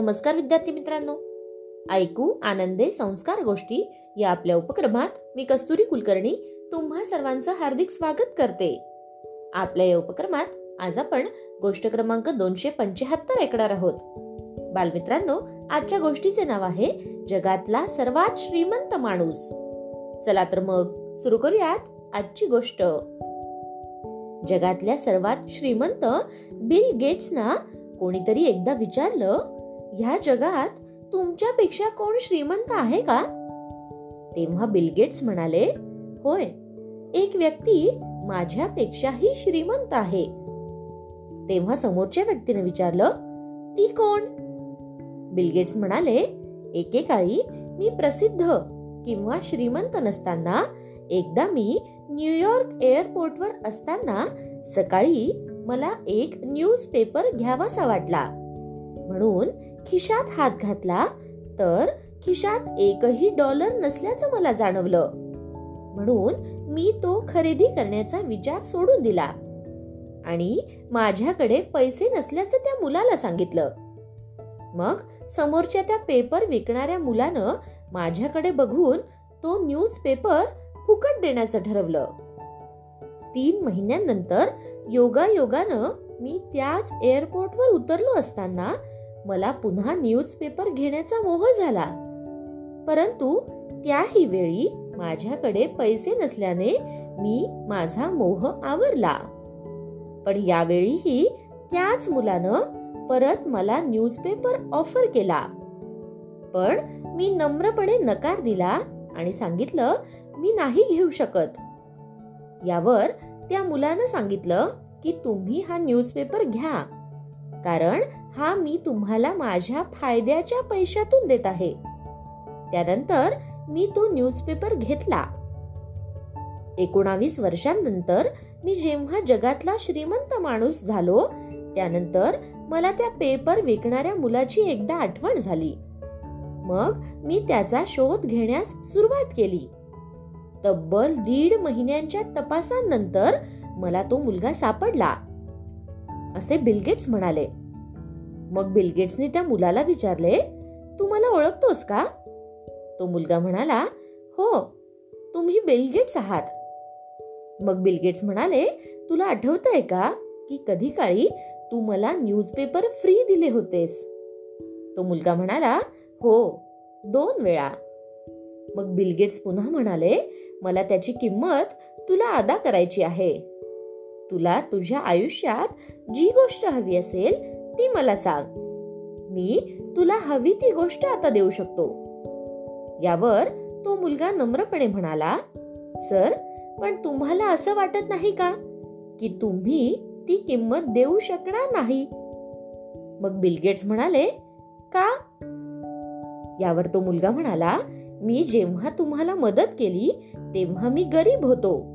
नमस्कार विद्यार्थी मित्रांनो. ऐकू आनंदे संस्कार गोष्टी या आपल्या उपक्रमात मी कस्तुरी कुलकर्णी तुम्हा सर्वांचं हार्दिक स्वागत करते. आपल्या या उपक्रमात आज आपण गोष्ट क्रमांक दोनशे पंच्याहत्तर ऐकणार आहोत. बालमित्रांनो आजच्या गोष्टीचे नाव आहे जगातला सर्वात श्रीमंत माणूस. चला तर मग सुरू करूयात आजची गोष्ट. जगातल्या सर्वात श्रीमंत बिल गेट्सना कोणीतरी एकदा विचारलं ह्या जगात तुमच्यापेक्षा कोण श्रीमंत आहे का? तेव्हा बिलगेट्स म्हणाले होय एक व्यक्ती माझ्यापेक्षाही श्रीमंत आहे. तेव्हा समोरच्या व्यक्तीने विचारलं ती कोण? बिलगेट्स म्हणाले एकेकाळी मी प्रसिद्ध किंवा श्रीमंत नसताना एकदा मी न्यूयॉर्क एअरपोर्टवर असताना सकाळी मला एक न्यूज पेपर घ्यावासा वाटला. म्हणून खिशात हात घातला तर खिशात एकही डॉलर नसल्याचं मला जाणवलं. म्हणून मी तो खरेदी करण्याचा विचार सोडून दिला. आणि माझ्याकडे पैसे नसल्याचं त्या मुलाला सांगितलं. मग समोरच्या त्या पेपर विकणाऱ्या मुलानं माझ्याकडे बघून तो न्यूज पेपर फुकट देण्याचं ठरवलं. तीन महिन्यांनंतर योगा योगानं मी त्याच एअरपोर्टवर उतरलो असताना मला पुन्हा न्यूजपेपर घेण्याचा मोह झाला. परंतु त्याही वेळी माझ्याकडे पैसे नसल्याने मी माझा मोह आवरला. पण यावेळीही त्याच मुलानं परत मला न्यूजपेपर ऑफर केला. पण मी नम्रपणे नकार दिला आणि सांगितलं मी नाही घेऊ शकत. यावर त्या मुलानं सांगितलं की तुम्ही हा न्यूजपेपर घ्या. कारण हा मी तुम्हाला माझ्या फायद्याच्या पैशातून देत आहे. त्यानंतर मी तो न्यूजपेपर घेतला. एकोणावीस वर्षांनंतर मी जेव्हा जगातला श्रीमंत माणूस झालो त्यानंतर मला त्या पेपर विकणाऱ्या मुलाची एकदा आठवण झाली. मग मी त्याचा शोध घेण्यास सुरुवात केली. तब्बल दीड महिन्यांच्या तपासानंतर मला तो मुलगा सापडला. असे बिलगेट्स म्हणाले. मग बिलगेट्सने त्या मुलाला विचारले तू मला ओळखतोस का? तो मुलगा म्हणाला हो तुम्ही बिलगेट्स आहात. मग बिलगेट्स म्हणाले तुला आठवतंय का की कधी काळी तू मला न्यूजपेपर फ्री दिले होतेस? तो मुलगा म्हणाला हो दोन वेळा. मग बिलगेट्स पुन्हा म्हणाले मला त्याची किंमत तुला अदा करायची आहे. तुला तुझ्या आयुष्यात जी गोष्ट हवी असेल ती मला सांग. मी तुला हवी ती गोष्ट आता देऊ शकतो. यावर तो मुलगा नम्रपणे म्हणाला सर पण तुम्हाला असं वाटत नाही का की तुम्ही ती किंमत देऊ शकणार नाही? मग बिलगेट्स म्हणाले का? यावर तो मुलगा म्हणाला मी जेव्हा तुम्हाला मदत केली तेव्हा मी गरीब होतो.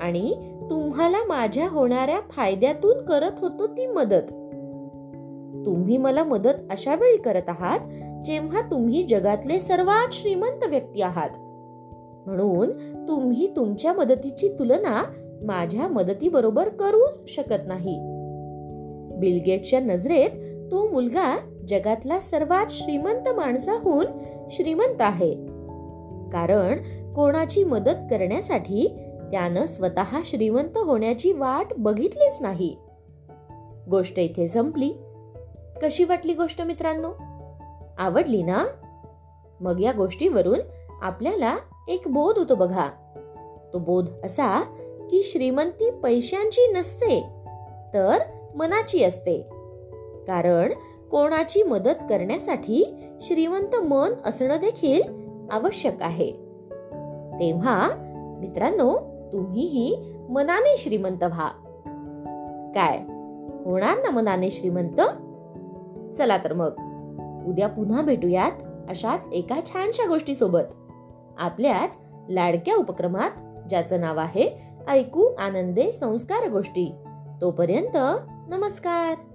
आणि तुम्हाला माझ्या होणाऱ्या फायद्यातून करत होतो ती मदत. तुम्ही मला मदत अशा वेळी करत आहात जेव्हा तुम्ही जगातले सर्वात श्रीमंत व्यक्ती आहात. म्हणून तुम्ही तुमच्या मदतीची तुलना माझ्या मदतीबरोबर करूच शकत नाही. बिलगेटच्या नजरेत तो मुलगा जगातला सर्वात श्रीमंत माणसाहून श्रीमंत आहे. कारण कोणाची मदत करण्यासाठी त्यानं स्वतः श्रीमंत होण्याची वाट बघितलीच नाही. गोष्ट इथे संपली. कशी वाटली गोष्ट मित्रांनो? आवडली ना? मग या गोष्टीवरून आपल्याला एक बोध होतो बघा. तो बोध असा की श्रीमंती पैशांची नसते तर मनाची असते. कारण कोणाची मदत करण्यासाठी श्रीमंत मन असणं देखील आवश्यक आहे. तेव्हा मित्रांनो तुम्हीही मनाने श्रीमंत व्हा. काय? होणार ना मनाने श्रीमंत? चला तर मग. उद्या पुन्हा भेटूयात अशाच एका छानशा गोष्टी सोबत आपल्याच लाडक्या उपक्रमात ज्याचं नाव आहे ऐकू आनंदे संस्कार गोष्टी. तोपर्यंत नमस्कार.